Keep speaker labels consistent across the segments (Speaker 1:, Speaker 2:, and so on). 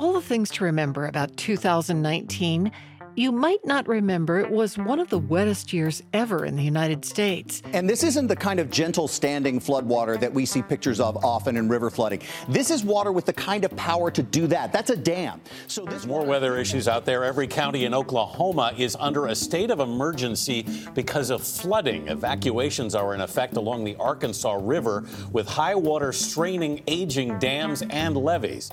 Speaker 1: all the things to remember about 2019, you might not remember it was one of the wettest years ever in the United States.
Speaker 2: And this isn't the kind of gentle standing floodwater that we see pictures of often in river flooding. This is water with the kind of power to do that. That's a dam.
Speaker 3: So there's more weather issues out there. Every county in Oklahoma is under a state of emergency because of flooding. Evacuations are in effect along the Arkansas River with high water straining aging dams and levees.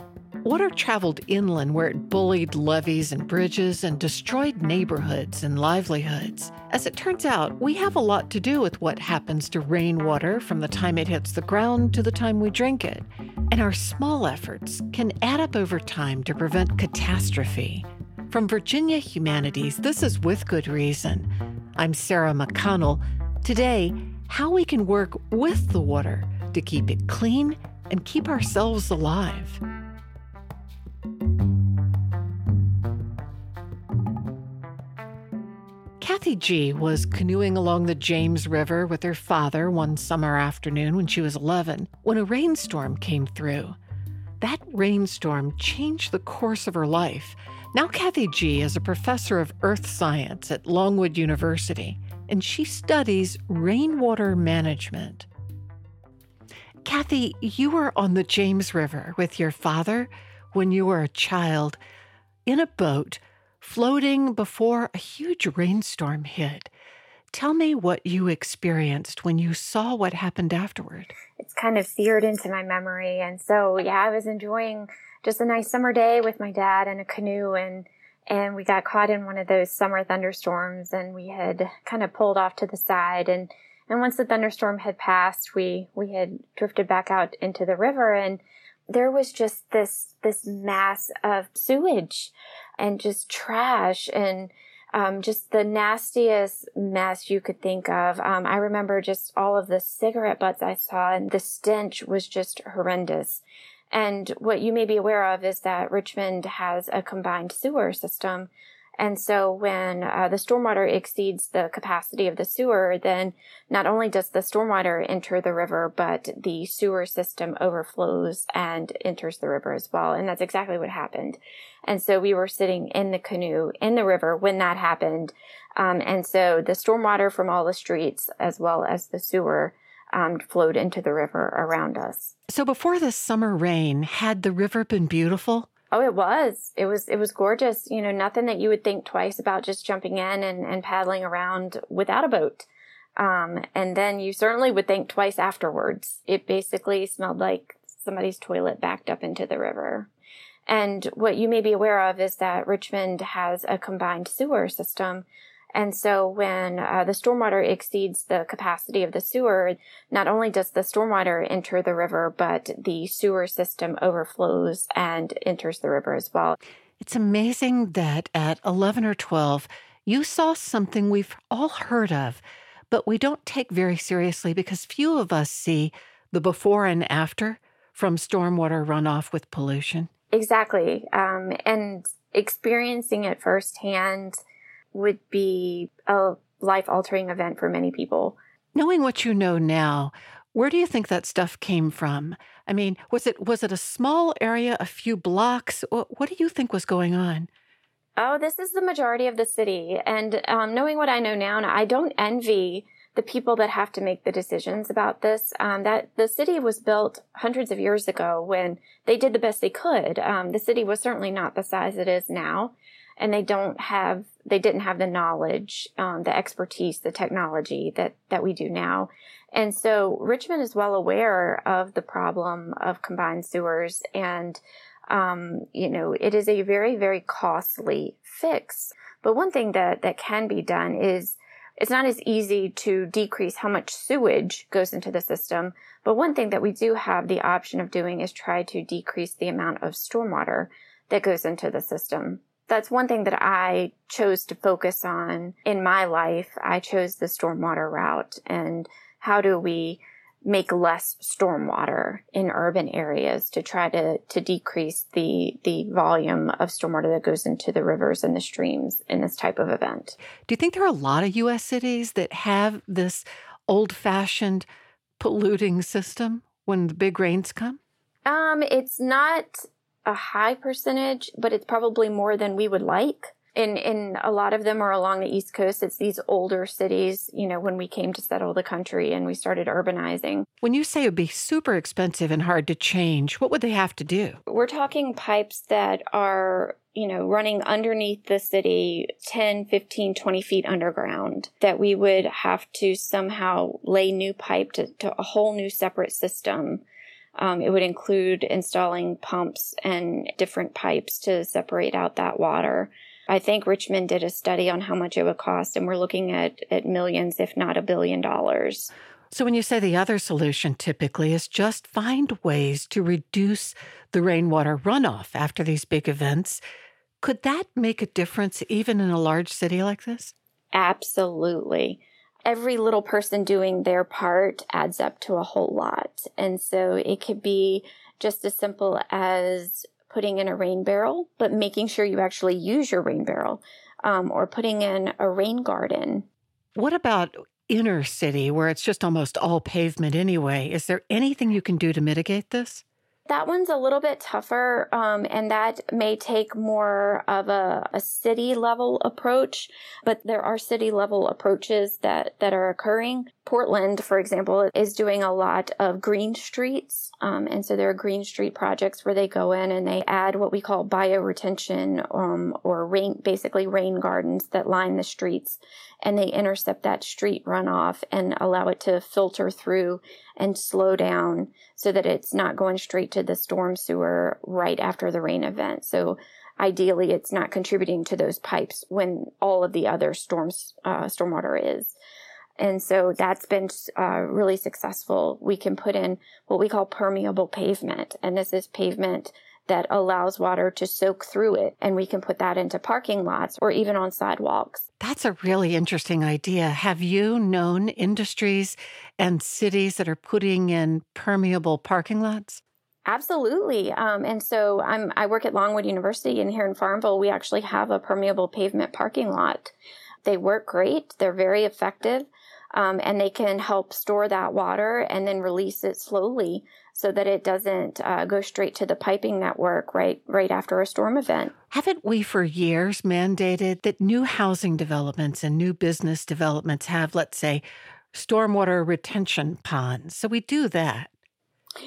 Speaker 1: Water traveled inland where it bullied levees and bridges and destroyed neighborhoods and livelihoods. As it turns out, we have a lot to do with what happens to rainwater from the time it hits the ground to the time we drink it. And our small efforts can add up over time to prevent catastrophe. From Virginia Humanities, this is With Good Reason. I'm Sarah McConnell. Today, how we can work with the water to keep it clean and keep ourselves alive. Kathy G was canoeing along the James River with her father one summer afternoon when she was 11 when a rainstorm came through. That rainstorm changed the course of her life. Now, Kathy G is a professor of earth science at Longwood University, and she studies rainwater management. Kathy, you were on the James River with your father when you were a child in a boat floating before a huge rainstorm hit. Tell me what you experienced when you saw what happened afterward.
Speaker 4: It's kind of seared into my memory. And so, yeah, I was enjoying just a nice summer day with my dad in a canoe and and we got caught in one of those summer thunderstorms and we had kind of pulled off to the side and and once the thunderstorm had passed we we had drifted back out into the river and there was just this this mass of sewage and just trash and um, just the nastiest mess you could think of. Um, I remember just all of the cigarette butts I saw, and the stench was just horrendous. And what you may be aware of is that Richmond has a combined sewer system and so when uh, the stormwater exceeds the capacity of the sewer, then not only does the stormwater enter the river, but the sewer system overflows and enters the river as well. And that's exactly what happened. And so we were sitting in the canoe in the river when that happened. Um, and so the stormwater from all the streets as well as the sewer um, flowed into the river around us.
Speaker 1: So before the summer rain, had the river been beautiful?
Speaker 4: Oh, it was. It was, it was gorgeous. You know, nothing that you would think twice about just jumping in and, and paddling around without a boat. Um, and then you certainly would think twice afterwards. It basically smelled like somebody's toilet backed up into the river. And what you may be aware of is that Richmond has a combined sewer system and so when uh, the stormwater exceeds the capacity of the sewer, not only does the stormwater enter the river, but the sewer system overflows and enters the river as well.
Speaker 1: It's amazing that at 11 or 12, you saw something we've all heard of, but we don't take very seriously because few of us see the before and after from stormwater runoff with pollution.
Speaker 4: Exactly. Um, and experiencing it firsthand would be a life altering event for many people.
Speaker 1: Knowing what you know now, where do you think that stuff came from? I mean, was it was it a small area, a few blocks? What do you think was going on?
Speaker 4: Oh, this is the majority of the city, and um, knowing what I know now, I don't envy the people that have to make the decisions about this. Um, that the city was built hundreds of years ago when they did the best they could. Um, the city was certainly not the size it is now, and they don't have they didn't have the knowledge, um, the expertise, the technology that that we do now. And so Richmond is well aware of the problem of combined sewers, and um, you know it is a very very costly fix. But one thing that that can be done is it's not as easy to decrease how much sewage goes into the system. But one thing that we do have the option of doing is try to decrease the amount of stormwater that goes into the system that's one thing that I chose to focus on in my life. I chose the stormwater route and how do we make less stormwater in urban areas to try to, to decrease the, the volume of stormwater that goes into the rivers and the streams in this type of event.
Speaker 1: Do you think there are a lot of U.S. cities that have this old fashioned polluting system when the big rains come?
Speaker 4: Um, it's not a high percentage, but it's probably more than we would like. And, and a lot of them are along the East Coast. It's these older cities, you know, when we came to settle the country and we started urbanizing.
Speaker 1: When you say it would be super expensive and hard to change, what would they have to do?
Speaker 4: We're talking pipes that are you know, running underneath the city 10, 15, 20 feet underground, that we would have to somehow lay new pipe to, to a whole new separate system. Um, it would include installing pumps and different pipes to separate out that water. I think Richmond did a study on how much it would cost, and we're looking at, at millions, if not a billion dollars.
Speaker 1: So, when you say the other solution typically is just find ways to reduce the rainwater runoff after these big events, could that make a difference even in a large city like this?
Speaker 4: Absolutely. Every little person doing their part adds up to a whole lot. And so it could be just as simple as putting in a rain barrel, but making sure you actually use your rain barrel, um, or putting in a rain garden.
Speaker 1: What about inner city where it's just almost all pavement anyway? Is there anything you can do to mitigate this?
Speaker 4: That one's a little bit tougher, um, and that may take more of a, a, city level approach. But there are city level approaches that that are occurring. Portland, for example, is doing a lot of green streets, um, and so there are green street projects where they go in and they add what we call bioretention um, or rain, basically rain gardens that line the streets, and they intercept that street runoff and allow it to filter through and slow down so that it's not going straight to the storm sewer right after the rain event. So ideally it's not contributing to those pipes when all of the other storms, uh, stormwater is. And so that's been uh, really successful. We can put in what we call permeable pavement. And this is pavement that allows water to soak through it. And we can put that into parking lots or even on sidewalks.
Speaker 1: That's a really interesting idea. Have you known industries and cities that are putting in permeable parking lots?
Speaker 4: Absolutely. Um, and so I'm, I work at Longwood University, and here in Farmville, we actually have a permeable pavement parking lot. They work great, they're very effective, um, and they can help store that water and then release it slowly so that it doesn't uh, go straight to the piping network right right after a storm event.
Speaker 1: Haven't we for years mandated that new housing developments and new business developments have, let's say, stormwater retention ponds? So we do that.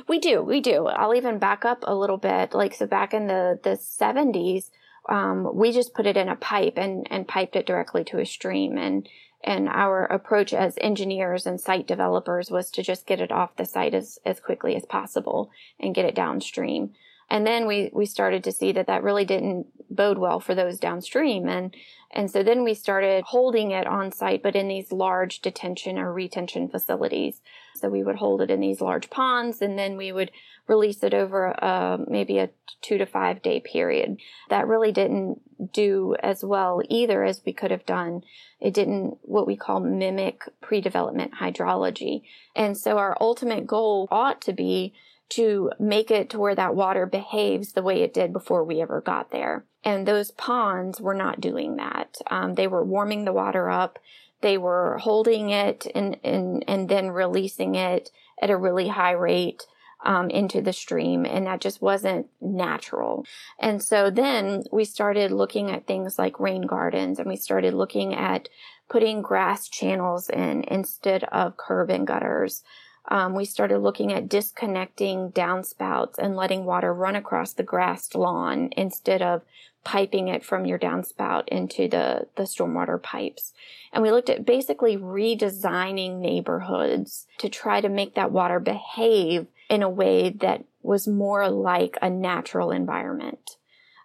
Speaker 4: We do, we do. I'll even back up a little bit. Like so, back in the the seventies, um, we just put it in a pipe and and piped it directly to a stream and and our approach as engineers and site developers was to just get it off the site as, as quickly as possible and get it downstream. And then we, we started to see that that really didn't bode well for those downstream. And, and so then we started holding it on site, but in these large detention or retention facilities. So we would hold it in these large ponds and then we would release it over uh, maybe a two to five day period. That really didn't do as well either as we could have done. It didn't what we call mimic pre-development hydrology. And so our ultimate goal ought to be to make it to where that water behaves the way it did before we ever got there. And those ponds were not doing that. Um, they were warming the water up. They were holding it and, and, and then releasing it at a really high rate um, into the stream, and that just wasn't natural. And so then we started looking at things like rain gardens, and we started looking at putting grass channels in instead of curb and gutters. Um, we started looking at disconnecting downspouts and letting water run across the grassed lawn instead of piping it from your downspout into the, the stormwater pipes. And we looked at basically redesigning neighborhoods to try to make that water behave in a way that was more like a natural environment.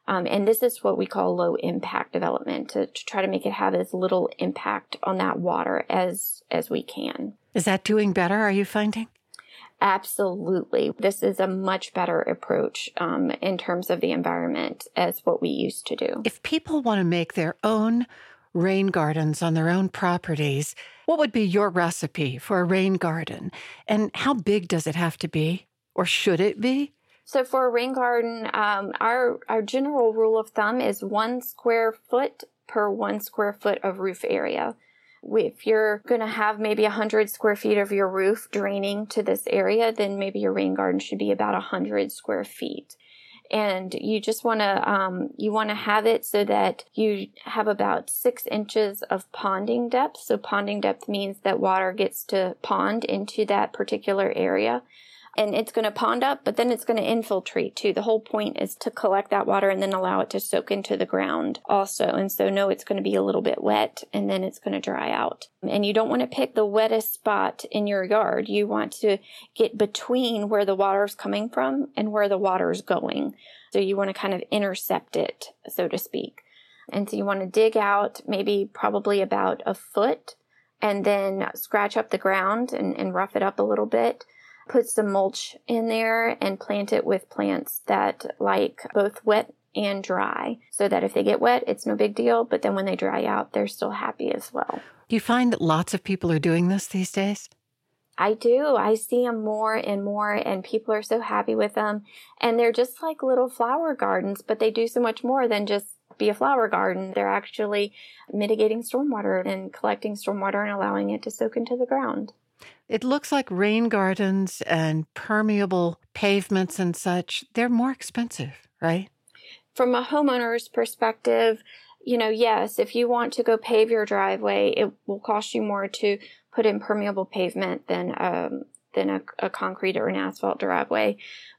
Speaker 4: Um, and this is what we call low impact development to, to, try to make it have as little impact on that water as as we can.
Speaker 1: Is that doing better? Are you finding?
Speaker 4: Absolutely. This is a much better approach um, in terms of the environment as what we used to do.
Speaker 1: If people want to make their own rain gardens on their own properties, what would be your recipe for a rain garden? And how big does it have to be? Or should it be?
Speaker 4: So for a rain garden, um, our our general rule of thumb is one square foot per one square foot of roof area. If you're going to have maybe 100 square feet of your roof draining to this area, then maybe your rain garden should be about 100 square feet. and you just want to um, you want to have it so that you have about six inches of ponding depth so ponding depth means that water gets to pond into that particular area and it's going to pond up, but then it's going to infiltrate too. The whole point is to collect that water and then allow it to soak into the ground also. And so, no, it's going to be a little bit wet and then it's going to dry out. And you don't want to pick the wettest spot in your yard. You want to get between where the water is coming from and where the water is going. So you want to kind of intercept it, so to speak. And so you want to dig out maybe probably about a foot and then scratch up the ground and, and rough it up a little bit put some mulch in there and plant it with plants that like both wet and dry so that if they get wet, it's no big deal. But then when they dry out, they're still happy as well.
Speaker 1: Do you find that lots of people are doing this these days?
Speaker 4: I do. I see them more and more, and people are so happy with them. And they're just like little flower gardens, but they do so much more than just be a flower garden. They're actually mitigating stormwater and collecting stormwater and allowing it to soak into the ground.
Speaker 1: It looks like rain gardens and permeable pavements and such, they're more expensive, right?
Speaker 4: From a homeowner's perspective, you know, yes, if you want to go pave your driveway, it will cost you more to put in permeable pavement than um, than a, a, concrete or an asphalt driveway.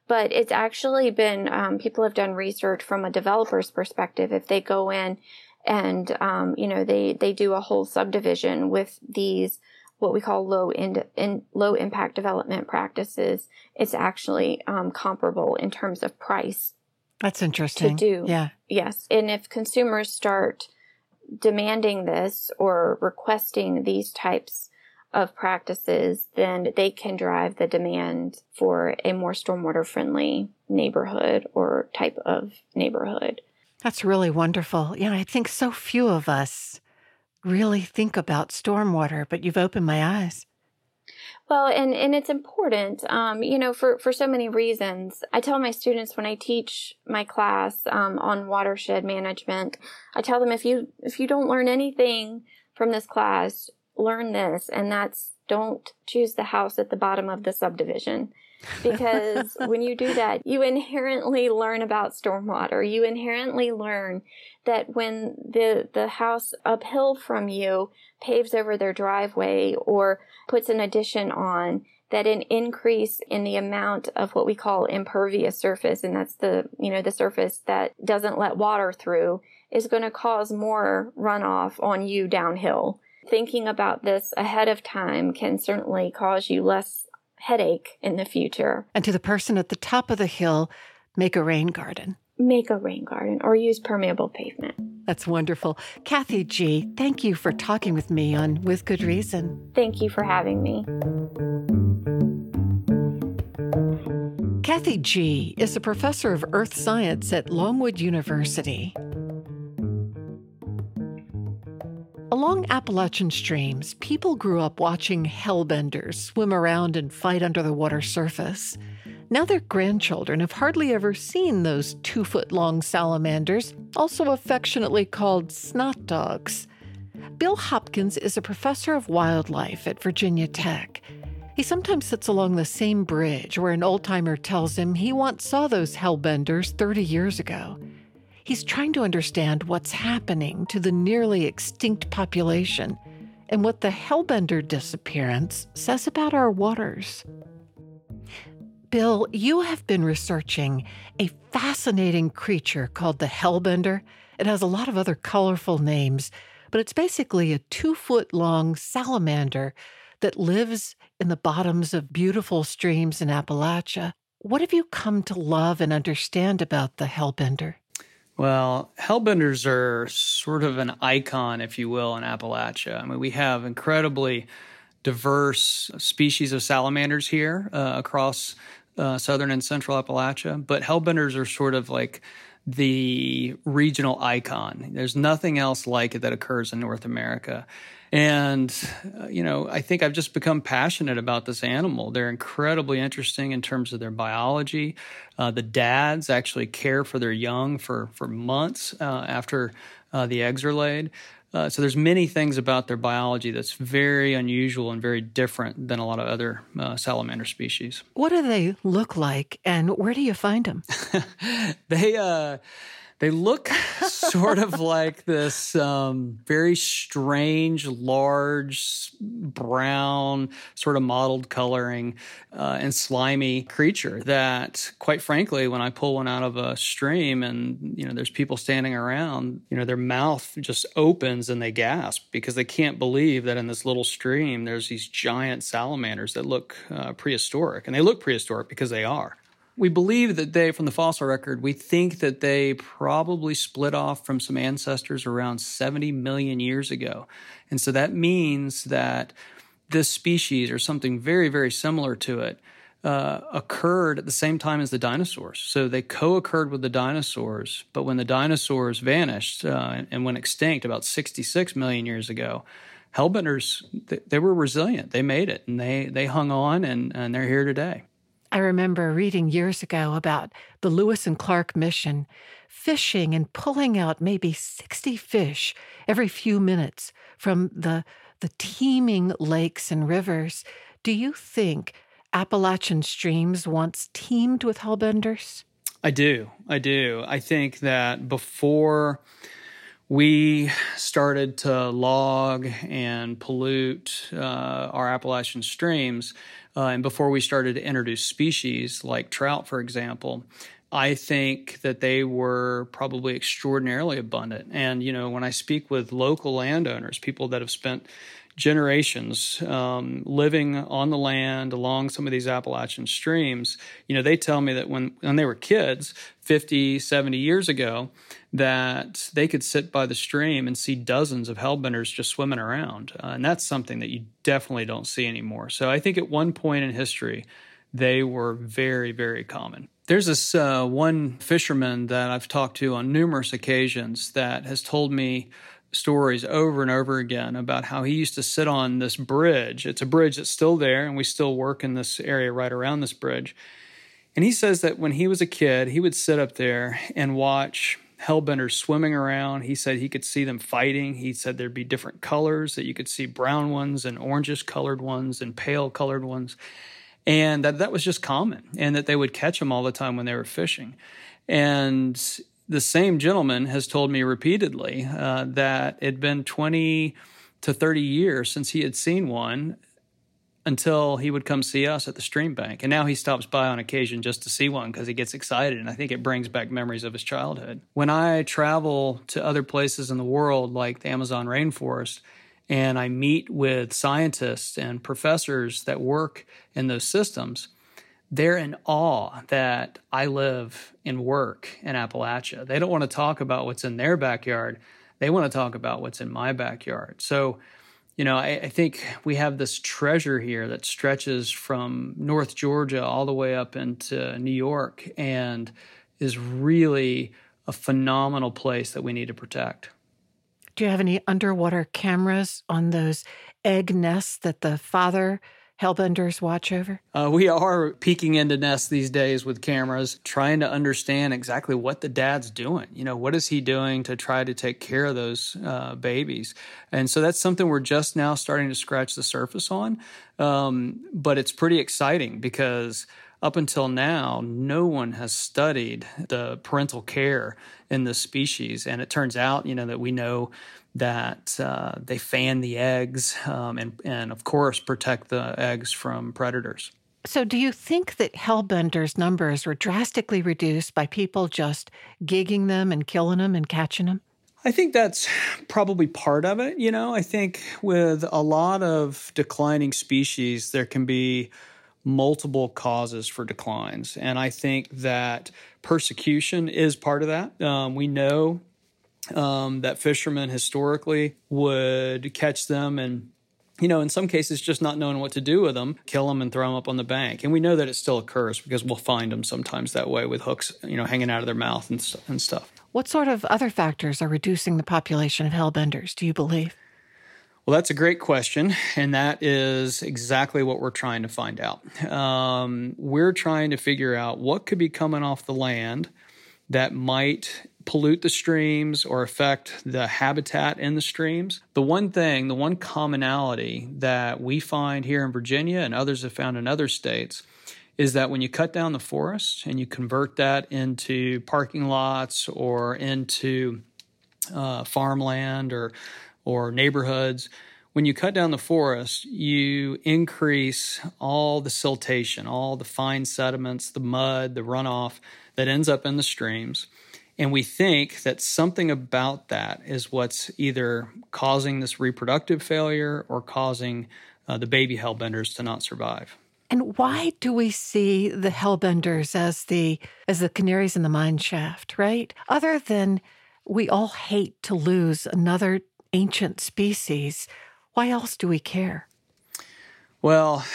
Speaker 4: But it's actually been um, people have done research from a developer's perspective. If they go in and um, you know they they do a whole subdivision with these what we call low in, in low impact development practices, it's actually um, comparable in terms of price.
Speaker 1: That's interesting.
Speaker 4: To do,
Speaker 1: yeah,
Speaker 4: yes, and if consumers start demanding this or requesting these types of practices, then they can drive the demand for a more stormwater friendly neighborhood or type of neighborhood.
Speaker 1: That's really wonderful. Yeah, I think so few of us really think about stormwater, but you've opened my eyes.
Speaker 4: Well, and, and it's important, um, you know, for, for so many reasons. I tell my students when I teach my class um, on watershed management, I tell them if you if you don't learn anything from this class, learn this, and that's don't choose the house at the bottom of the subdivision because when you do that, you inherently learn about stormwater. You inherently learn that when the, the house uphill from you paves over their driveway or puts an addition on, that an increase in the amount of what we call impervious surface, and that's the, you know, the surface that doesn't let water through, is going to cause more runoff on you downhill. Thinking about this ahead of time can certainly cause you less headache in the future.
Speaker 1: And to the person at the top of the hill, make a rain garden.
Speaker 4: Make a rain garden or use permeable pavement.
Speaker 1: That's wonderful. Kathy G., thank you for talking with me on With Good Reason.
Speaker 4: Thank you for having me.
Speaker 1: Kathy G. is a professor of earth science at Longwood University. Along Appalachian streams, people grew up watching hellbenders swim around and fight under the water surface. Now their grandchildren have hardly ever seen those two foot long salamanders, also affectionately called snot dogs. Bill Hopkins is a professor of wildlife at Virginia Tech. He sometimes sits along the same bridge where an old timer tells him he once saw those hellbenders 30 years ago. He's trying to understand what's happening to the nearly extinct population and what the Hellbender disappearance says about our waters. Bill, you have been researching a fascinating creature called the Hellbender. It has a lot of other colorful names, but it's basically a two foot long salamander that lives in the bottoms of beautiful streams in Appalachia. What have you come to love and understand about the Hellbender?
Speaker 5: Well, hellbenders are sort of an icon, if you will, in Appalachia. I mean, we have incredibly diverse species of salamanders here uh, across uh, southern and central Appalachia, but hellbenders are sort of like the regional icon. There's nothing else like it that occurs in North America. And, uh, you know, I think I've just become passionate about this animal. They're incredibly interesting in terms of their biology. Uh, the dads actually care for their young for, for months uh, after uh, the eggs are laid. Uh, so there's many things about their biology that's very unusual and very different than a lot of other uh, salamander species.
Speaker 1: What do they look like, and where do you find them?
Speaker 5: they uh, they look sort of like this um, very strange, large, brown, sort of mottled coloring uh, and slimy creature that, quite frankly, when I pull one out of a stream and, you know, there's people standing around, you know, their mouth just opens and they gasp because they can't believe that in this little stream there's these giant salamanders that look uh, prehistoric. And they look prehistoric because they are. We believe that they, from the fossil record, we think that they probably split off from some ancestors around 70 million years ago. And so that means that this species or something very, very similar to it uh, occurred at the same time as the dinosaurs. So they co occurred with the dinosaurs, but when the dinosaurs vanished uh, and went extinct about 66 million years ago, hellbenders, they, they were resilient. They made it and they, they hung on and, and they're here today.
Speaker 1: I remember reading years ago about the Lewis and Clark mission fishing and pulling out maybe 60 fish every few minutes from the the teeming lakes and rivers. Do you think Appalachian streams once teemed with hellbenders?
Speaker 5: I do. I do. I think that before we started to log and pollute uh, our Appalachian streams, uh, and before we started to introduce species like trout, for example, I think that they were probably extraordinarily abundant. And, you know, when I speak with local landowners, people that have spent generations um, living on the land along some of these Appalachian streams, you know, they tell me that when, when they were kids, 50, 70 years ago, that they could sit by the stream and see dozens of hellbenders just swimming around. Uh, and that's something that you definitely don't see anymore. So I think at one point in history, they were very, very common. There's this uh, one fisherman that I've talked to on numerous occasions that has told me stories over and over again about how he used to sit on this bridge. It's a bridge that's still there, and we still work in this area right around this bridge. And he says that when he was a kid, he would sit up there and watch hellbenders swimming around. He said he could see them fighting. He said there'd be different colors, that you could see brown ones and orangish colored ones and pale colored ones. And that that was just common, and that they would catch them all the time when they were fishing. And the same gentleman has told me repeatedly uh, that it'd been 20 to 30 years since he had seen one until he would come see us at the stream bank. And now he stops by on occasion just to see one because he gets excited. And I think it brings back memories of his childhood. When I travel to other places in the world, like the Amazon rainforest, and I meet with scientists and professors that work in those systems, they're in awe that I live and work in Appalachia. They don't want to talk about what's in their backyard. They want to talk about what's in my backyard. So, you know, I, I, think we have this treasure here that stretches from North Georgia all the way up into New York and is really a phenomenal place that we need to protect.
Speaker 1: Do you have any underwater cameras on those egg nests that the father hellbenders watch over?
Speaker 5: Uh, we are peeking into nests these days with cameras, trying to understand exactly what the dad's doing. You know, what is he doing to try to take care of those uh, babies? And so that's something we're just now starting to scratch the surface on. Um, but it's pretty exciting because up until now, no one has studied the parental care in this species. And it turns out, you know, that we know that uh, they fan the eggs um, and, and, of course, protect the eggs from predators.
Speaker 1: So, do you think that hellbenders' numbers were drastically reduced by people just gigging them and killing them and catching them?
Speaker 5: I think that's probably part of it. You know, I think with a lot of declining species, there can be multiple causes for declines. And I think that persecution is part of that. Um, we know um, that fishermen historically would catch them and you know, in some cases, just not knowing what to do with them, kill them and throw them up on the bank. And we know that it still occurs because we'll find them sometimes that way with hooks, you know, hanging out of their mouth and, and stuff.
Speaker 1: What sort of other factors are reducing the population of hellbenders, do you believe?
Speaker 5: Well, that's a great question. And that is exactly what we're trying to find out. Um, we're trying to figure out what could be coming off the land that might pollute the streams or affect the habitat in the streams. The one thing, the one commonality that we find here in Virginia and others have found in other states is that when you cut down the forest and you convert that into parking lots or into uh, farmland or or neighborhoods, when you cut down the forest, you increase all the siltation, all the fine sediments, the mud, the runoff that ends up in the streams. And we think that something about that is what's either causing this reproductive failure or causing uh, the baby hellbenders to not survive.
Speaker 1: And why do we see the hellbenders as the as the canaries in the mine shaft, right? Other than we all hate to lose another ancient species why else do we care?
Speaker 5: Well,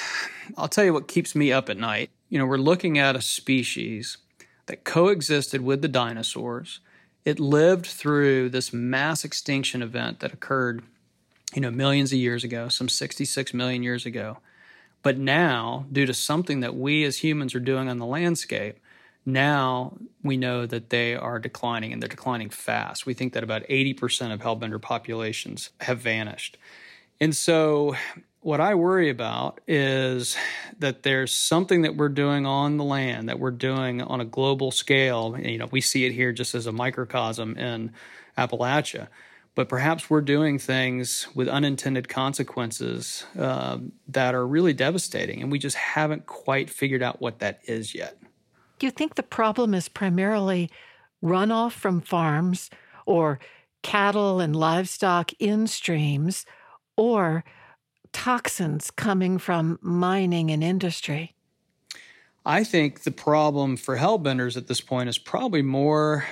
Speaker 5: I'll tell you what keeps me up at night. You know, we're looking at a species that coexisted with the dinosaurs. It lived through this mass extinction event that occurred, you know, millions of years ago, some 66 million years ago. But now, due to something that we as humans are doing on the landscape, now we know that they are declining and they're declining fast. We think that about 80% of hellbender populations have vanished. And so, what I worry about is that there's something that we're doing on the land that we're doing on a global scale. You know, we see it here just as a microcosm in Appalachia, but perhaps we're doing things with unintended consequences uh, that are really devastating, and we just haven't quite figured out what that is yet.
Speaker 1: Do you think the problem is primarily runoff from farms or cattle and livestock in streams? or toxins coming from mining and industry?
Speaker 5: I think the problem for hellbenders at this point is probably more.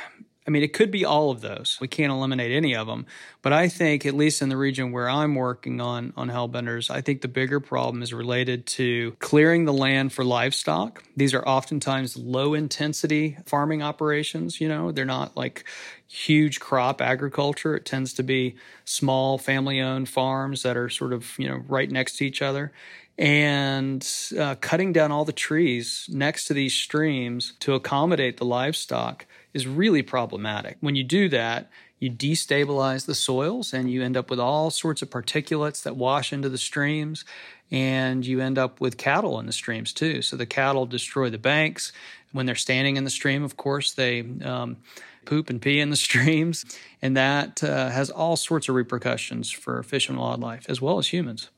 Speaker 5: I mean, it could be all of those. We can't eliminate any of them. But I think, at least in the region where I'm working on, on hellbenders, I think the bigger problem is related to clearing the land for livestock. These are oftentimes low intensity farming operations. You know, they're not like, huge crop agriculture. It tends to be small family owned farms that are sort of, you know, right next to each other. And uh, cutting down all the trees next to these streams to accommodate the livestock is really problematic. When you do that, you destabilize the soils and you end up with all sorts of particulates that wash into the streams and you end up with cattle in the streams too. So the cattle destroy the banks. When they're standing in the stream, of course, they um, poop and pee in the streams. And that uh, has all sorts of repercussions for fish and wildlife as well as humans.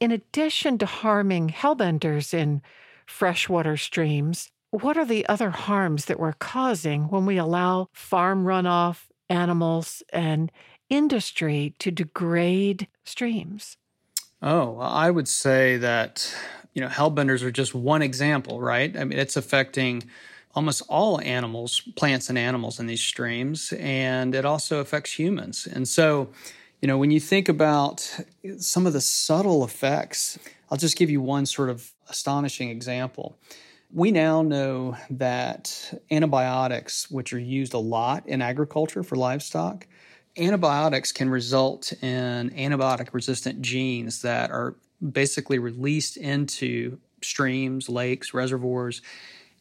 Speaker 1: In addition to harming hellbenders in freshwater streams, what are the other harms that we're causing when we allow farm runoff, animals, and industry to degrade streams?
Speaker 5: Oh, I would say that, you know, hellbenders are just one example, right? I mean, it's affecting almost all animals, plants and animals in these streams, and it also affects humans. And so, you know, when you think about some of the subtle effects, I'll just give you one sort of astonishing example. We now know that antibiotics, which are used a lot in agriculture for livestock, antibiotics can result in antibiotic resistant genes that are basically released into streams, lakes, reservoirs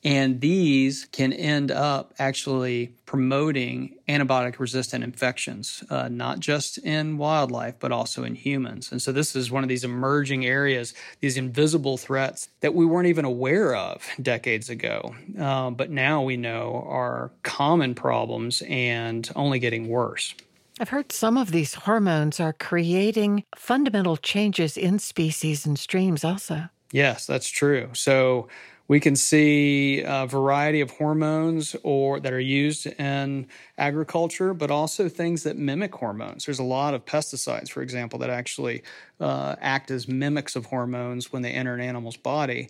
Speaker 5: and these can end up actually promoting antibiotic resistant infections, uh, not just in wildlife, but also in humans. And so, this is one of these emerging areas, these invisible threats that we weren't even aware of decades ago, uh, but now we know are common problems and only getting worse.
Speaker 1: I've heard some of these hormones are creating fundamental changes in species and streams, also.
Speaker 5: Yes, that's true. So, we can see a variety of hormones or that are used in agriculture, but also things that mimic hormones. There's a lot of pesticides, for example, that actually uh, act as mimics of hormones when they enter an animal's body.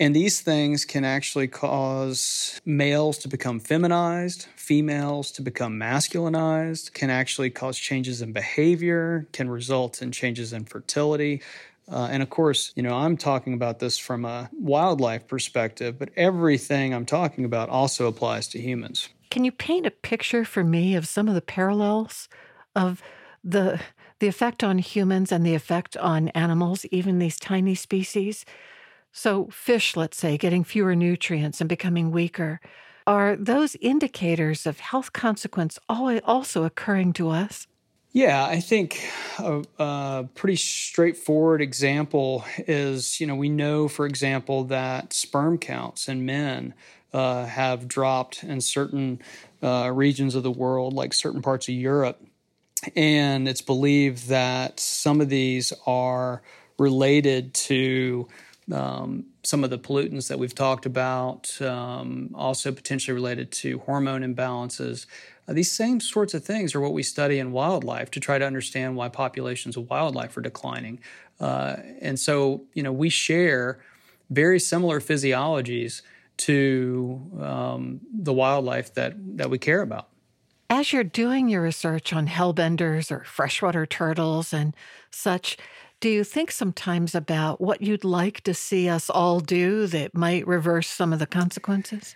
Speaker 5: And these things can actually cause males to become feminized, females to become masculinized, can actually cause changes in behavior, can result in changes in fertility. Uh, and of course, you know, I'm talking about this from a wildlife perspective, but everything I'm talking about also applies to humans.
Speaker 1: Can you paint a picture for me of some of the parallels of the the effect on humans and the effect on animals, even these tiny species? So, fish, let's say, getting fewer nutrients and becoming weaker. are those indicators of health consequence also occurring to us?
Speaker 5: Yeah, I think a, a, pretty straightforward example is you know, we know, for example, that sperm counts in men uh, have dropped in certain uh, regions of the world, like certain parts of Europe. And it's believed that some of these are related to um, some of the pollutants that we've talked about, um, also potentially related to hormone imbalances. Uh, these same sorts of things are what we study in wildlife to try to understand why populations of wildlife are declining. Uh, and so, you know, we share very similar physiologies to um, the wildlife that, that we care about.
Speaker 1: As you're doing your research on hellbenders or freshwater turtles and such, do you think sometimes about what you'd like to see us all do that might reverse some of the consequences?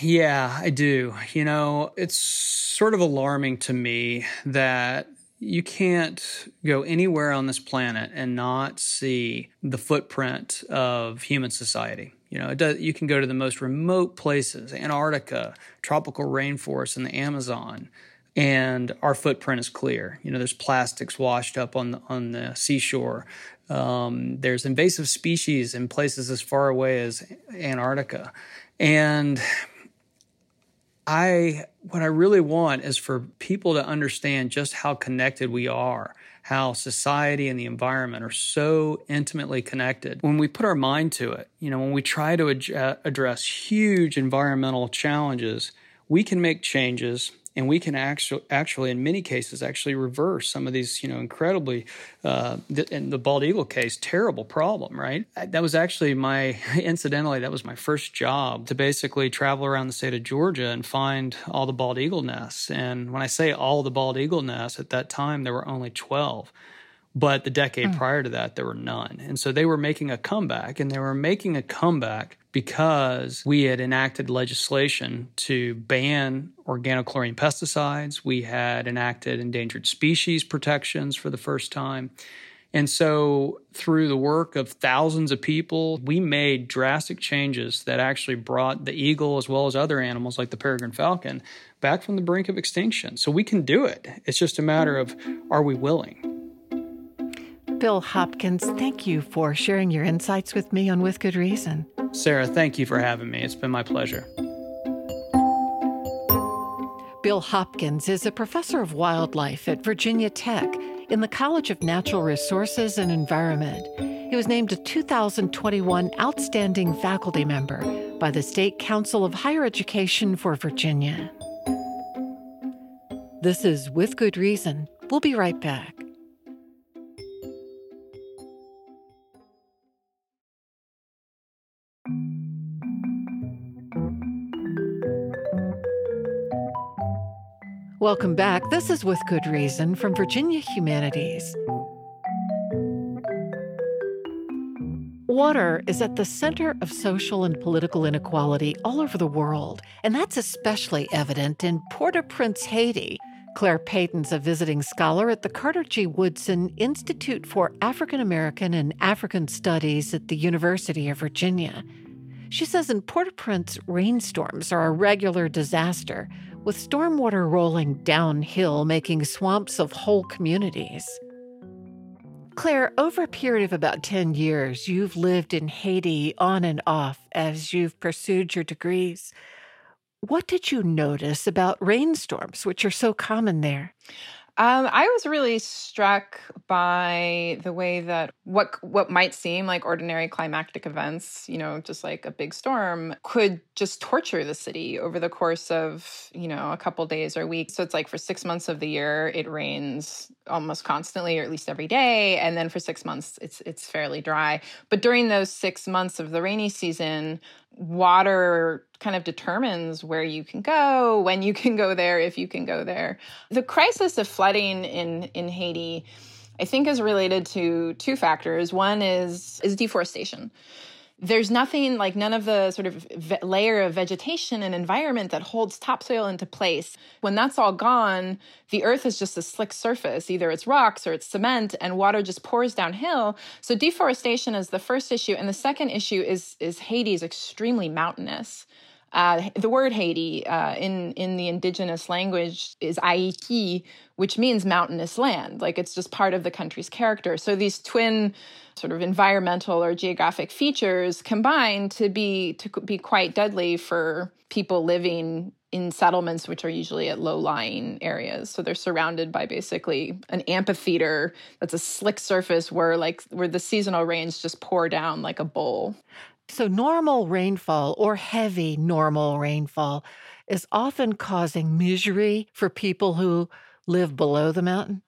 Speaker 5: Yeah, I do. You know, it's sort of alarming to me that you can't go anywhere on this planet and not see the footprint of human society. You know, does, you can go to the most remote places, Antarctica, tropical rainforests in the Amazon, and our footprint is clear. You know, there's plastics washed up on the, on the seashore. Um, there's invasive species in places as far away as Antarctica, and I what I really want is for people to understand just how connected we are, how society and the environment are so intimately connected. When we put our mind to it, you know, when we try to ad- address huge environmental challenges, we can make changes and we can actually, actually, in many cases, actually reverse some of these, you know, incredibly, uh, in the bald eagle case, terrible problem, right? That was actually my, incidentally, that was my first job to basically travel around the state of Georgia and find all the bald eagle nests. And when I say all the bald eagle nests, at that time there were only twelve. But the decade mm. prior to that, there were none. And so they were making a comeback, and they were making a comeback because we had enacted legislation to ban organochlorine pesticides. We had enacted endangered species protections for the first time. And so, through the work of thousands of people, we made drastic changes that actually brought the eagle, as well as other animals like the peregrine falcon, back from the brink of extinction. So, we can do it. It's just a matter of are we willing?
Speaker 1: Bill Hopkins, thank you for sharing your insights with me on With Good Reason.
Speaker 5: Sarah, thank you for having me. It's been my pleasure.
Speaker 1: Bill Hopkins is a professor of wildlife at Virginia Tech in the College of Natural Resources and Environment. He was named a 2021 Outstanding Faculty Member by the State Council of Higher Education for Virginia. This is With Good Reason. We'll be right back. Welcome back. This is With Good Reason from Virginia Humanities. Water is at the center of social and political inequality all over the world, and that's especially evident in Port au Prince, Haiti. Claire Payton's a visiting scholar at the Carter G. Woodson Institute for African American and African Studies at the University of Virginia. She says in Port au Prince, rainstorms are a regular disaster, with stormwater rolling downhill, making swamps of whole communities. Claire, over a period of about 10 years, you've lived in Haiti on and off as you've pursued your degrees. What did you notice about rainstorms, which are so common there?
Speaker 6: Um, I was really struck by the way that what what might seem like ordinary climactic events, you know, just like a big storm, could just torture the city over the course of you know a couple days or weeks. So it's like for six months of the year, it rains almost constantly, or at least every day, and then for six months, it's it's fairly dry. But during those six months of the rainy season, water kind of determines where you can go, when you can go there, if you can go there. The crisis of flooding in in Haiti I think is related to two factors. One is is deforestation there's nothing like none of the sort of ve- layer of vegetation and environment that holds topsoil into place. When that's all gone, the earth is just a slick surface. Either it's rocks or it's cement and water just pours downhill. So deforestation is the first issue. And the second issue is, is Haiti is extremely mountainous. Uh, the word Haiti uh, in in the indigenous language is Ayiti, which means mountainous land. Like it's just part of the country's character. So these twin sort of environmental or geographic features combine to be to be quite deadly for people living in settlements which are usually at low lying areas so they're surrounded by basically an amphitheater that's a slick surface where like where the seasonal rains just pour down like a bowl
Speaker 1: so normal rainfall or heavy normal rainfall is often causing misery for people who live below the mountain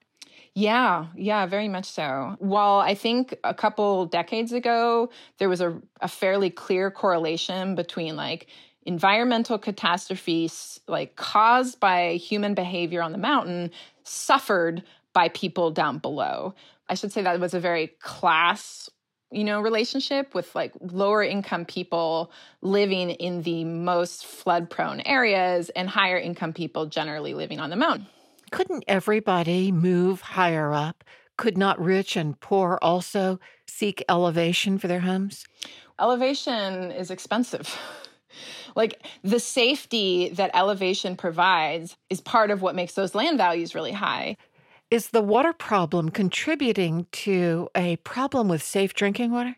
Speaker 6: yeah, yeah, very much so. While I think a couple decades ago, there was a, a fairly clear correlation between like environmental catastrophes like caused by human behavior on the mountain suffered by people down below. I should say that was a very class you know relationship with like lower income people living in the most flood prone areas and higher income people generally living on the mountain.
Speaker 1: Couldn't everybody move higher up? Could not rich and poor also seek elevation for their homes?
Speaker 6: Elevation is expensive. Like the safety that elevation provides is part of what makes those land values really high.
Speaker 1: Is the water problem contributing to a problem with safe drinking water?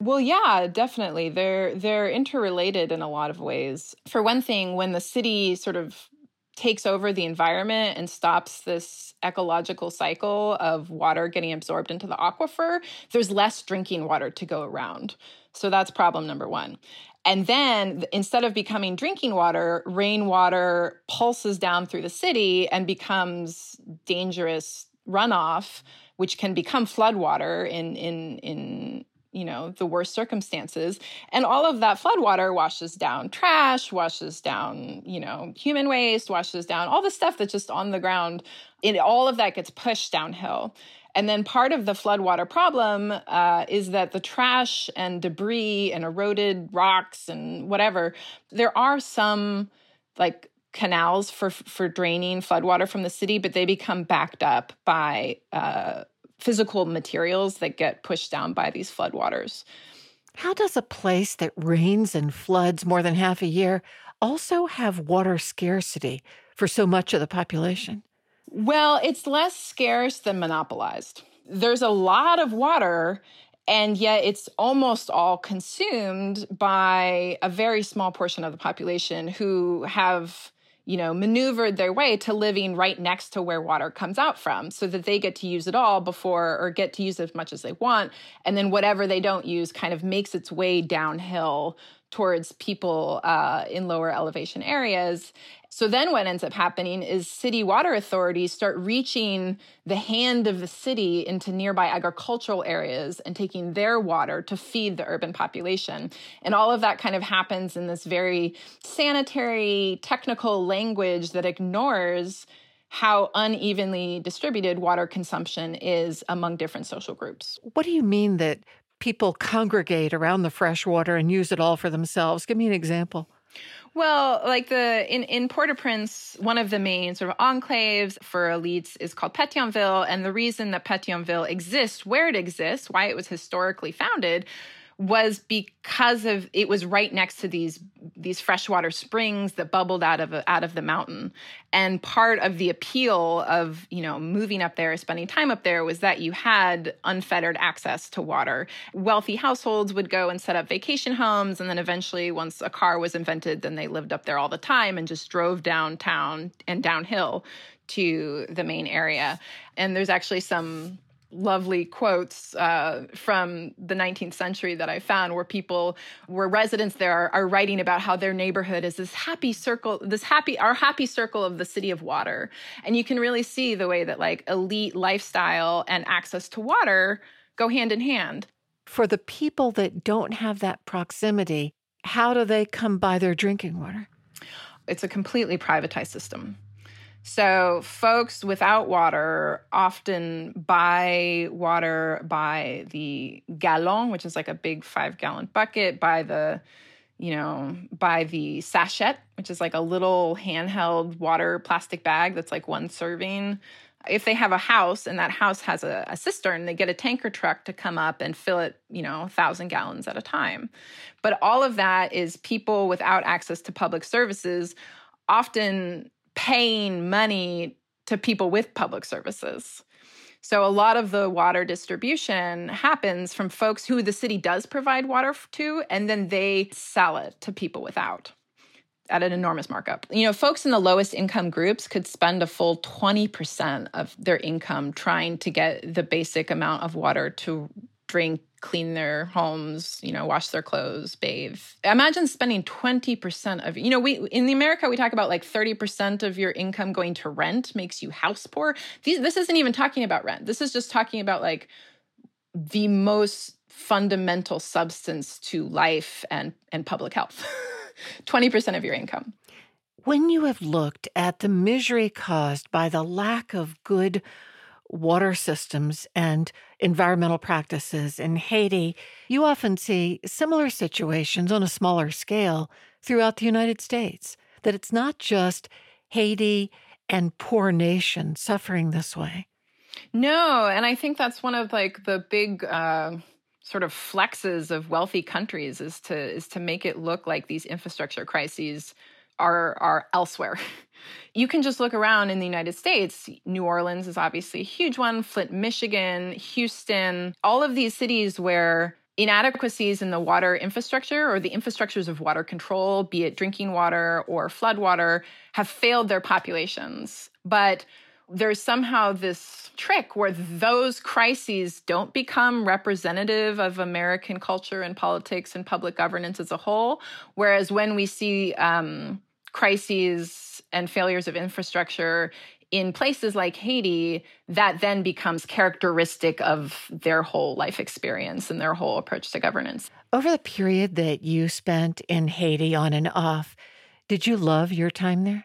Speaker 6: Well, yeah, definitely. They're they're interrelated in a lot of ways. For one thing, when the city sort of takes over the environment and stops this ecological cycle of water getting absorbed into the aquifer, there's less drinking water to go around. So that's problem number 1. And then instead of becoming drinking water, rainwater pulses down through the city and becomes dangerous runoff, which can become floodwater in in in you know the worst circumstances. And all of that floodwater washes down trash washes down you know human waste washes down all the stuff that's just on the ground. It, all of that gets pushed downhill. And then part of the floodwater problem uh, is that the trash and debris and eroded rocks and whatever, there are some like canals for for draining floodwater from the city, but they become backed up by uh, physical materials that get pushed down by these floodwaters.
Speaker 1: How does a place that rains and floods more than half a year also have water scarcity for so much of the population?
Speaker 6: Well, it's less scarce than monopolized. There's a lot of water, and yet it's almost all consumed by a very small portion of the population who have you know maneuvered their way to living right next to where water comes out from so that they get to use it all before or get to use as much as they want. And then whatever they don't use kind of makes its way downhill towards people uh, in lower elevation areas. So then what ends up happening is city water authorities start reaching the hand of the city into nearby agricultural areas and taking their water to feed the urban population. And all of that kind of happens in this very sanitary, technical language that ignores how unevenly distributed water consumption is among different social groups.
Speaker 1: What do you mean that people congregate around the fresh water and use it all for themselves? Give me an example.
Speaker 6: Well, like the in in Port-au-Prince, one of the main sort of enclaves for elites is called Pétionville, and the reason that Pétionville exists, where it exists, why it was historically founded, was because of it was right next to these these freshwater springs that bubbled out of out of the mountain. And part of the appeal of you know moving up there spending time up there was that you had unfettered access to water. Wealthy households would go and set up vacation homes and then eventually once a car was invented then they lived up there all the time and just drove downtown and downhill to the main area. And there's actually some lovely quotes uh, from the 19th century that I found where people, where residents there are, are, writing about how their neighborhood is this happy circle, this happy, our happy circle of the city of water. And you can really see the way that like elite lifestyle and access to water go hand in hand.
Speaker 1: For the people that don't have that proximity, how do they come by their drinking water?
Speaker 6: It's a completely privatized system. So, folks without water often buy water by the gallon, which is like a big five gallon bucket, by the you know, by the sachet, which is like a little handheld water plastic bag that's like one serving. if they have a house and that house has a, a, cistern, they get a tanker truck to come up and fill it, you know, a thousand gallons at a time. But all of that is people without access to public services, often paying money to people with public services. So a lot of the water distribution happens from folks who the city does provide water to, and then they sell it to people without at an enormous markup. You know, folks in the lowest income groups could spend a full 20% of their income trying to get the basic amount of water to drink, clean their homes, you know, wash their clothes, bathe. Imagine spending 20% of, you know, we in the America we talk about like 30% of your income going to rent makes you house poor. These, this isn't even talking about rent. This is just talking about like the most fundamental substance to life and and public health. 20% of your income.
Speaker 1: When you have looked at the misery caused by the lack of good water systems and environmental practices in Haiti, you often see similar situations on a smaller scale throughout the United States. That it's not just Haiti and poor nations suffering this way.
Speaker 6: No, and I think that's one of like the big uh, sort of flexes of wealthy countries is to is to make it look like these infrastructure crises are are elsewhere. you can just look around in the United States. New Orleans is obviously a huge one, Flint, Michigan, Houston, all of these cities where inadequacies in the water infrastructure or the infrastructures of water control, be it drinking water or flood water, have failed their populations. But there's somehow this trick where those crises don't become representative of American culture and politics and public governance as a whole. Whereas when we see um, crises and failures of infrastructure in places like Haiti, that then becomes characteristic of their whole life experience and their whole approach to governance.
Speaker 1: Over the period that you spent in Haiti on and off, did you love your time there?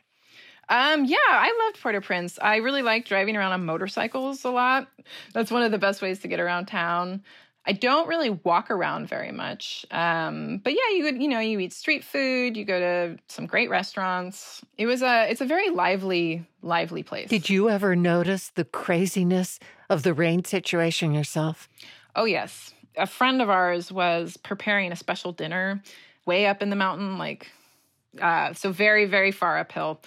Speaker 6: Um, yeah, I loved Port-au-Prince. I really like driving around on motorcycles a lot. That's one of the best ways to get around town. I don't really walk around very much. Um, but yeah, you could, you know, you eat street food, you go to some great restaurants. It was a it's a very lively, lively place.
Speaker 1: Did you ever notice the craziness of the rain situation yourself?
Speaker 6: Oh yes. A friend of ours was preparing a special dinner way up in the mountain, like uh, so very, very far uphill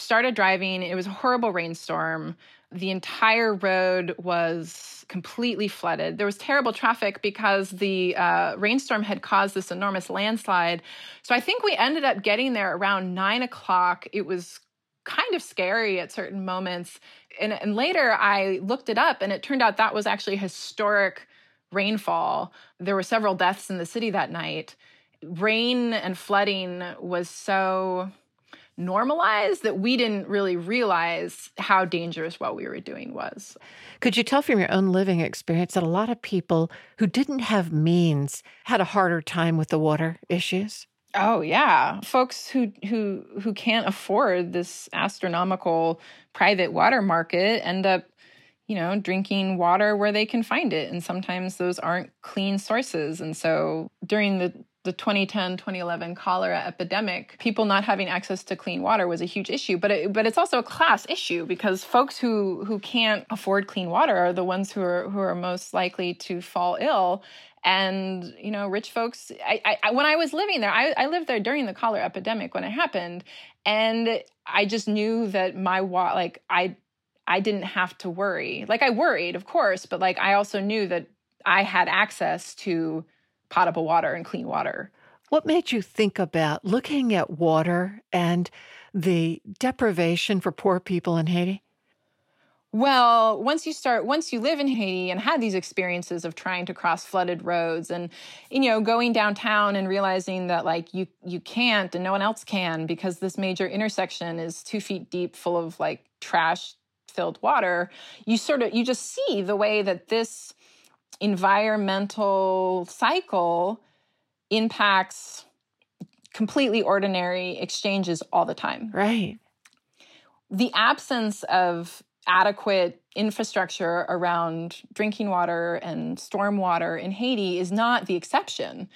Speaker 6: started driving. It was a horrible rainstorm. The entire road was completely flooded. There was terrible traffic because the uh, rainstorm had caused this enormous landslide. So I think we ended up getting there around nine o'clock. It was kind of scary at certain moments. And, and later I looked it up, and it turned out that was actually historic rainfall. There were several deaths in the city that night. Rain and flooding was so normalized that we didn't really realize how dangerous what we were doing was.
Speaker 1: Could you tell from your own living experience that a lot of people who didn't have means had a harder time with the water issues?
Speaker 6: Oh yeah, folks who who who can't afford this astronomical private water market end up you know, drinking water where they can find it. And sometimes those aren't clean sources. And so during the the 2010 2011 cholera epidemic people not having access to clean water was a huge issue but it, but it's also a class issue because folks who who can't afford clean water are the ones who are who are most likely to fall ill. And you know rich folks I, I when i was living there I, I lived there during the cholera epidemic when it happened. And i just knew that my wa- like i i didn't have to worry. Like i worried of course but like i also knew that i had access to potable water and clean water.
Speaker 1: What made you think about looking at water and the deprivation for poor people in Haiti?
Speaker 6: Well, once you start, once you live in Haiti and had these experiences of trying to cross flooded roads and, you know, going downtown and realizing that like you you can't and no one else can because this major intersection is two feet deep, full of like trash filled water, you sort of you just see the way that this environmental cycle impacts completely ordinary exchanges all the time.
Speaker 1: Right.
Speaker 6: The absence of adequate infrastructure around drinking water and storm water in Haiti is not the exception.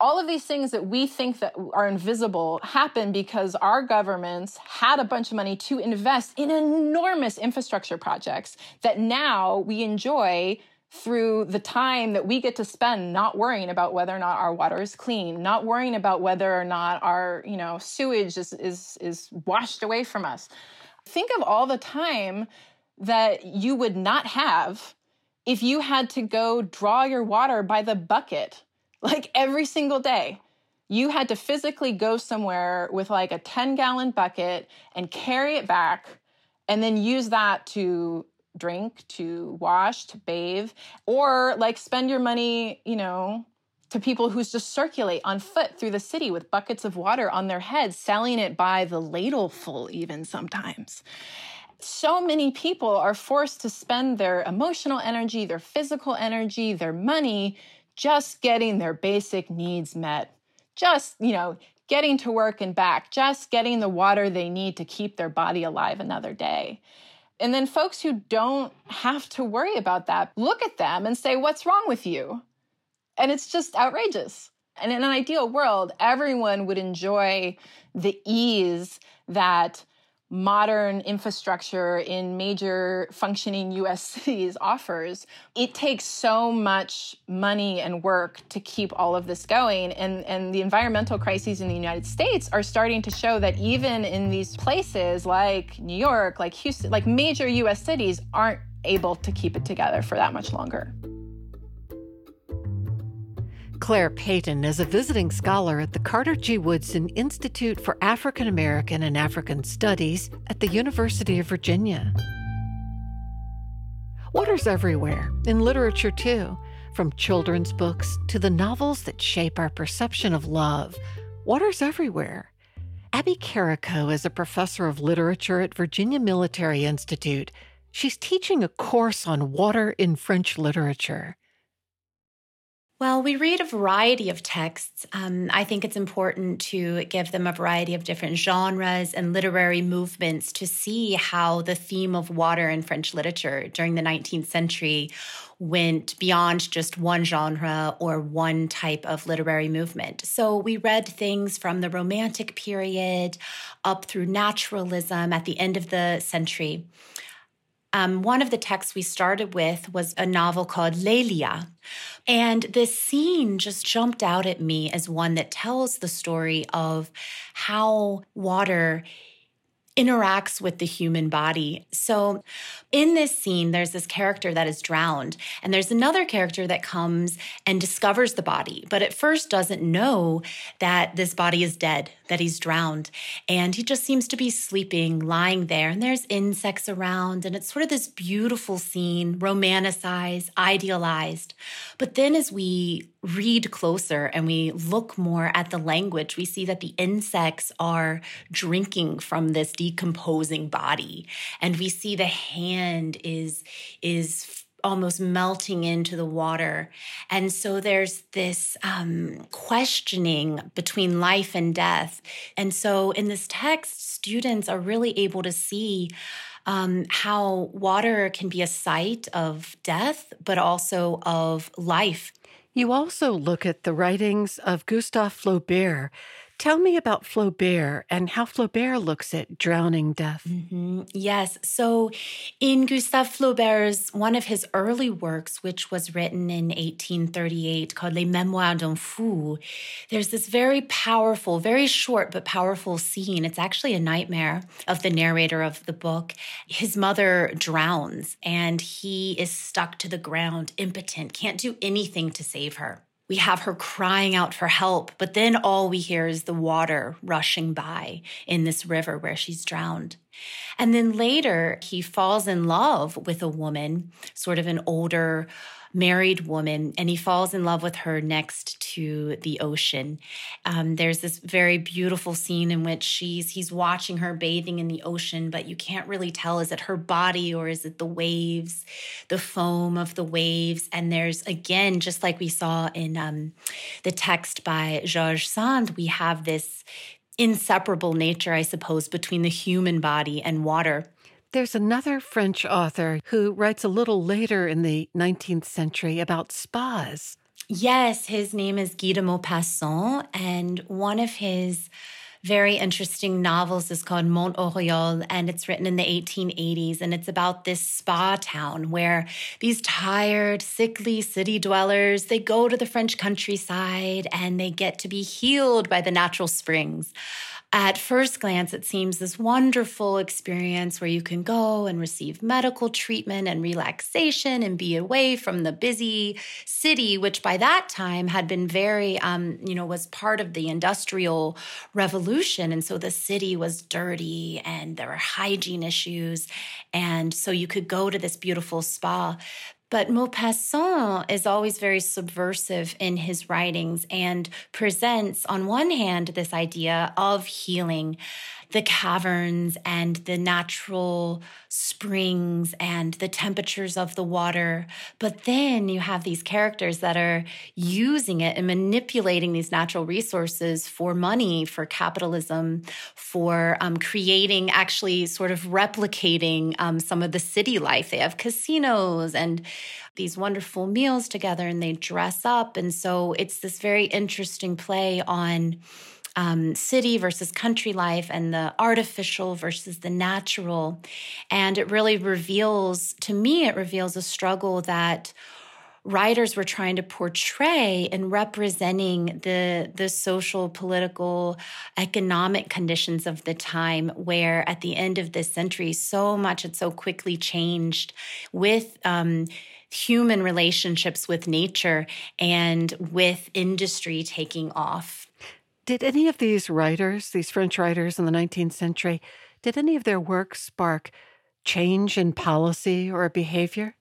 Speaker 6: all of these things that we think that are invisible happen because our governments had a bunch of money to invest in enormous infrastructure projects that now we enjoy through the time that we get to spend not worrying about whether or not our water is clean, not worrying about whether or not our, you know, sewage is is is washed away from us. Think of all the time that you would not have if you had to go draw your water by the bucket like every single day. You had to physically go somewhere with like a 10 gallon bucket and carry it back and then use that to drink, to wash, to bathe, or like spend your money, you know, to people who just circulate on foot through the city with buckets of water on their heads, selling it by the ladleful, even sometimes. So many people are forced to spend their emotional energy, their physical energy, their money just getting their basic needs met. Just, you know, getting to work and back, just getting the water they need to keep their body alive another day. And then folks who don't have to worry about that look at them and say, What's wrong with you? And it's just outrageous. And in an ideal world, everyone would enjoy the ease that modern infrastructure in major functioning US cities offers, it takes so much money and work to keep all of this going. And, and the environmental crises in the United States are starting to show that even in these places like New York, like Houston, like major US cities aren't able to keep it together for that much longer.
Speaker 1: Claire Payton is a visiting scholar at the Carter G. Woodson Institute for African American and African Studies at the University of Virginia. Water's everywhere, in literature too, from children's books to the novels that shape our perception of love. Water's everywhere. Abby Carrico is a professor of literature at Virginia Military Institute. She's teaching a course on water in French literature.
Speaker 7: Well, we read a variety of texts. Um, I think it's important to give them a variety of different genres and literary movements to see how the theme of water in French literature during the 19th century went beyond just one genre or one type of literary movement. So we read things from the Romantic period up through naturalism at the end of the century. Um, one of the texts we started with was a novel called Lélia. And this scene just jumped out at me as one that tells the story of how water interacts with the human body. So, in this scene, there's this character that is drowned, and there's another character that comes and discovers the body, but at first doesn't know that this body is dead, that he's drowned. And he just seems to be sleeping, lying there, and there's insects around, and it's sort of this beautiful scene, romanticized, idealized. But then as we read closer and we look more at the language, we see that the insects are drinking from this decomposing body. And we see the hand is, is almost melting into the water. And so there's this um, questioning between life and death. And so in this text, students are really able to see um, how water can be a site of death, but also of life.
Speaker 1: You also look at the writings of Gustave Flaubert. Tell me about Flaubert and how Flaubert looks at drowning death.
Speaker 7: Mm-hmm. Yes. So, in Gustave Flaubert's one of his early works, which was written in 1838, called Les Mémoires d'un Fou, there's this very powerful, very short but powerful scene. It's actually a nightmare of the narrator of the book. His mother drowns and he is stuck to the ground, impotent, can't do anything to save her we have her crying out for help, but then all we hear is the water rushing by in this river where she's drowned. And then later, he falls in love with a woman, sort of an older, married woman, and he falls in love with her next to the ocean. Um, there's this very beautiful scene in which she's he's watching her bathing in the ocean, but you can't really tell is it her body or is it the waves, the foam of the waves. And there's again, just like we saw in um, the text by George Sand, we have this inseparable nature, I suppose, between the human body and water.
Speaker 1: There's another French author who writes a little later in the 19th century about spas.
Speaker 7: Yes, his name is Guy de Maupassant, and one of his very interesting novels is called Mont Oriol, and it's written in the 1880s. And it's about this spa town where these tired, sickly city dwellers, they go to the French countryside and they get to be healed by the natural springs at first glance, it seems this wonderful experience where you can go and receive medical treatment and relaxation and be away from the busy city, which by that time had been very, um, you know, was part of the industrial revolution. And so the city was dirty and there were hygiene issues. And so you could go to this beautiful spa. But Maupassant is always very subversive in his writings and presents, on one hand, this idea of healing the caverns and the natural springs and the temperatures of the water. But then you have these characters that are using it and manipulating these natural resources for money, for capitalism, for um, creating, actually, sort of replicating um, some of the city life. They have casinos and these wonderful meals together and they dress up. And so it's this very interesting play on um, city versus country life and the artificial versus the natural. And it really reveals, to me, it reveals a struggle that writers were trying to portray in representing the the social political economic conditions of the time where at the end of this century so much had so quickly changed with um, human relationships with nature and with industry taking off
Speaker 1: did any of these writers, these French writers in the 19th century, did any of their work spark change in policy or behavior?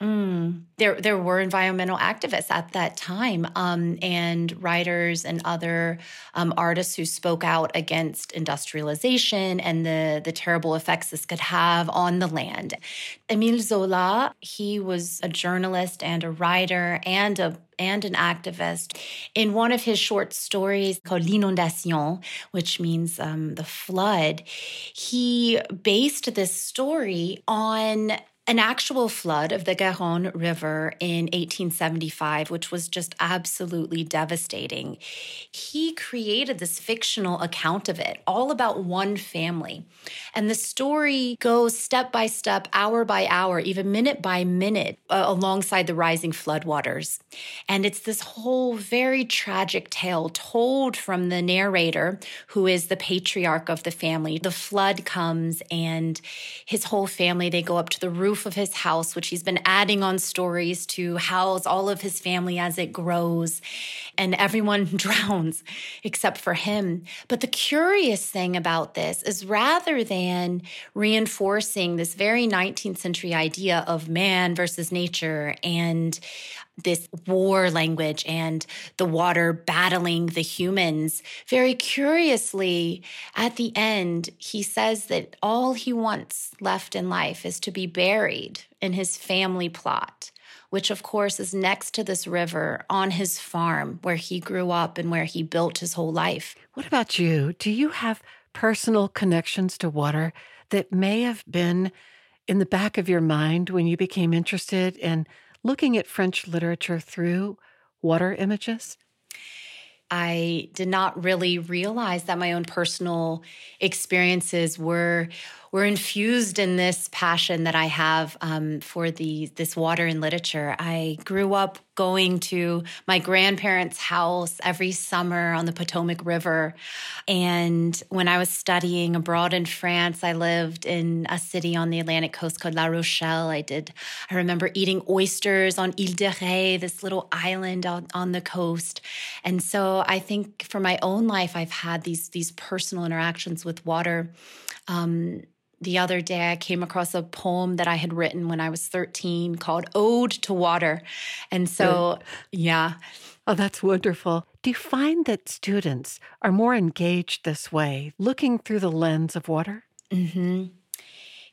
Speaker 7: Mm. There, there were environmental activists at that time, um, and writers and other um, artists who spoke out against industrialization and the the terrible effects this could have on the land. Émile Zola, he was a journalist and a writer and a and an activist. In one of his short stories called L'Inondation, which means um, the flood, he based this story on an actual flood of the Garonne River in 1875, which was just absolutely devastating. He created this fictional account of it, all about one family. And the story goes step by step, hour by hour, even minute by minute, uh, alongside the rising floodwaters. And it's this whole very tragic tale told from the narrator, who is the patriarch of the family. The flood comes, and his whole family, they go up to the roof roof of his house, which he's been adding on stories to house all of his family as it grows. And everyone drowns except for him. But the curious thing about this is rather than reinforcing this very 19th century idea of man versus nature and this war language and the water battling the humans. Very curiously, at the end, he says that all he wants left in life is to be buried in his family plot, which, of course, is next to this river on his farm where he grew up and where he built his whole life.
Speaker 1: What about you? Do you have personal connections to water that may have been in the back of your mind when you became interested in? Looking at French literature through water images?
Speaker 7: I did not really realize that my own personal experiences were were infused in this passion that I have um, for the this water and literature. I grew up going to my grandparents' house every summer on the Potomac River, and when I was studying abroad in France, I lived in a city on the Atlantic coast called La Rochelle. I did. I remember eating oysters on Ile de Ré, this little island on, on the coast, and so I think for my own life, I've had these these personal interactions with water. Um, the other day I came across a poem that I had written when I was 13 called Ode to Water. And so, yeah.
Speaker 1: Oh, that's wonderful. Do you find that students are more engaged this way, looking through the lens of water?
Speaker 7: Mm-hmm.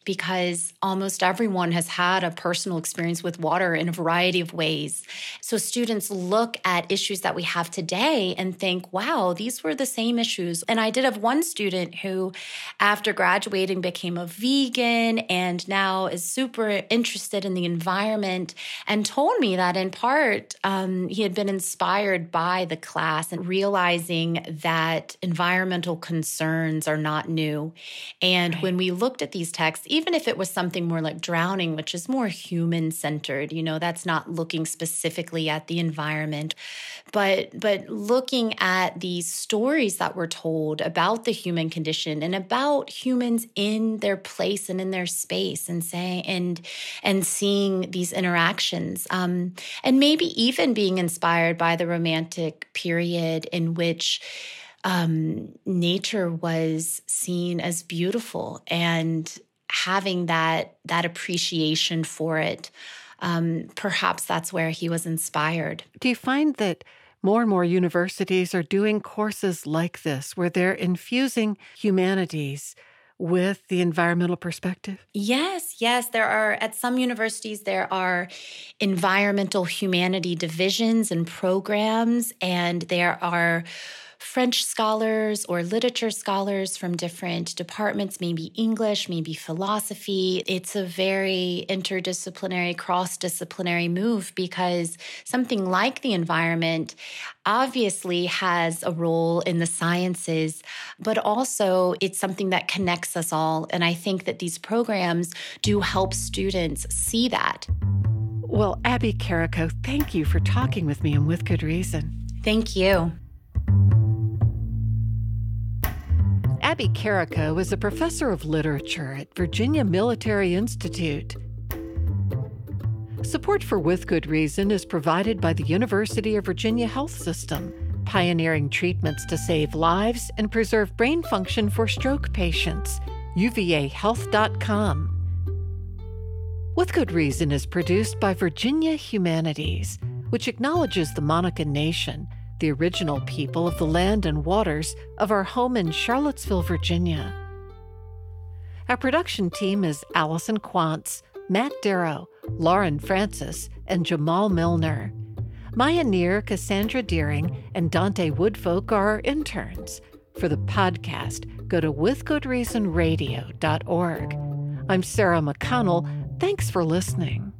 Speaker 7: Because almost everyone has had a personal experience with water in a variety of ways. So students look at issues that we have today and think, wow, these were the same issues. And I did have one student who, after graduating, became a vegan and now is super interested in the environment and told me that in part um, he had been inspired by the class and realizing that environmental concerns are not new. And right. when we looked at these texts, even if it was something more like drowning, which is more human centered, you know, that's not looking specifically at the environment, but but looking at these stories that were told about the human condition and about humans in their place and in their space and saying and and seeing these interactions. Um, and maybe even being inspired by the romantic period in which um, nature was seen as beautiful and having that that appreciation for it um, perhaps that's where he was inspired
Speaker 1: do you find that more and more universities are doing courses like this where they're infusing humanities with the environmental perspective?
Speaker 7: Yes, yes. There are, at some universities, there are environmental humanity divisions and programs, and there are French scholars or literature scholars from different departments, maybe English, maybe philosophy. It's a very interdisciplinary, cross disciplinary move because something like the environment obviously has a role in the sciences, but also it's something that connects us all. And I think that these programs do help students see that.
Speaker 1: Well, Abby Carrico, thank you for talking with me and with good reason.
Speaker 7: Thank you.
Speaker 1: Abby Carrico is a professor of literature at Virginia Military Institute. Support for With Good Reason is provided by the University of Virginia Health System, pioneering treatments to save lives and preserve brain function for stroke patients. UVAHealth.com. With Good Reason is produced by Virginia Humanities, which acknowledges the Monacan Nation the original people of the land and waters of our home in Charlottesville, Virginia. Our production team is Allison Quantz, Matt Darrow, Lauren Francis, and Jamal Milner. Maya Neer, Cassandra Deering, and Dante Woodfolk are our interns. For the podcast, go to withgoodreasonradio.org. I'm Sarah McConnell. Thanks for listening.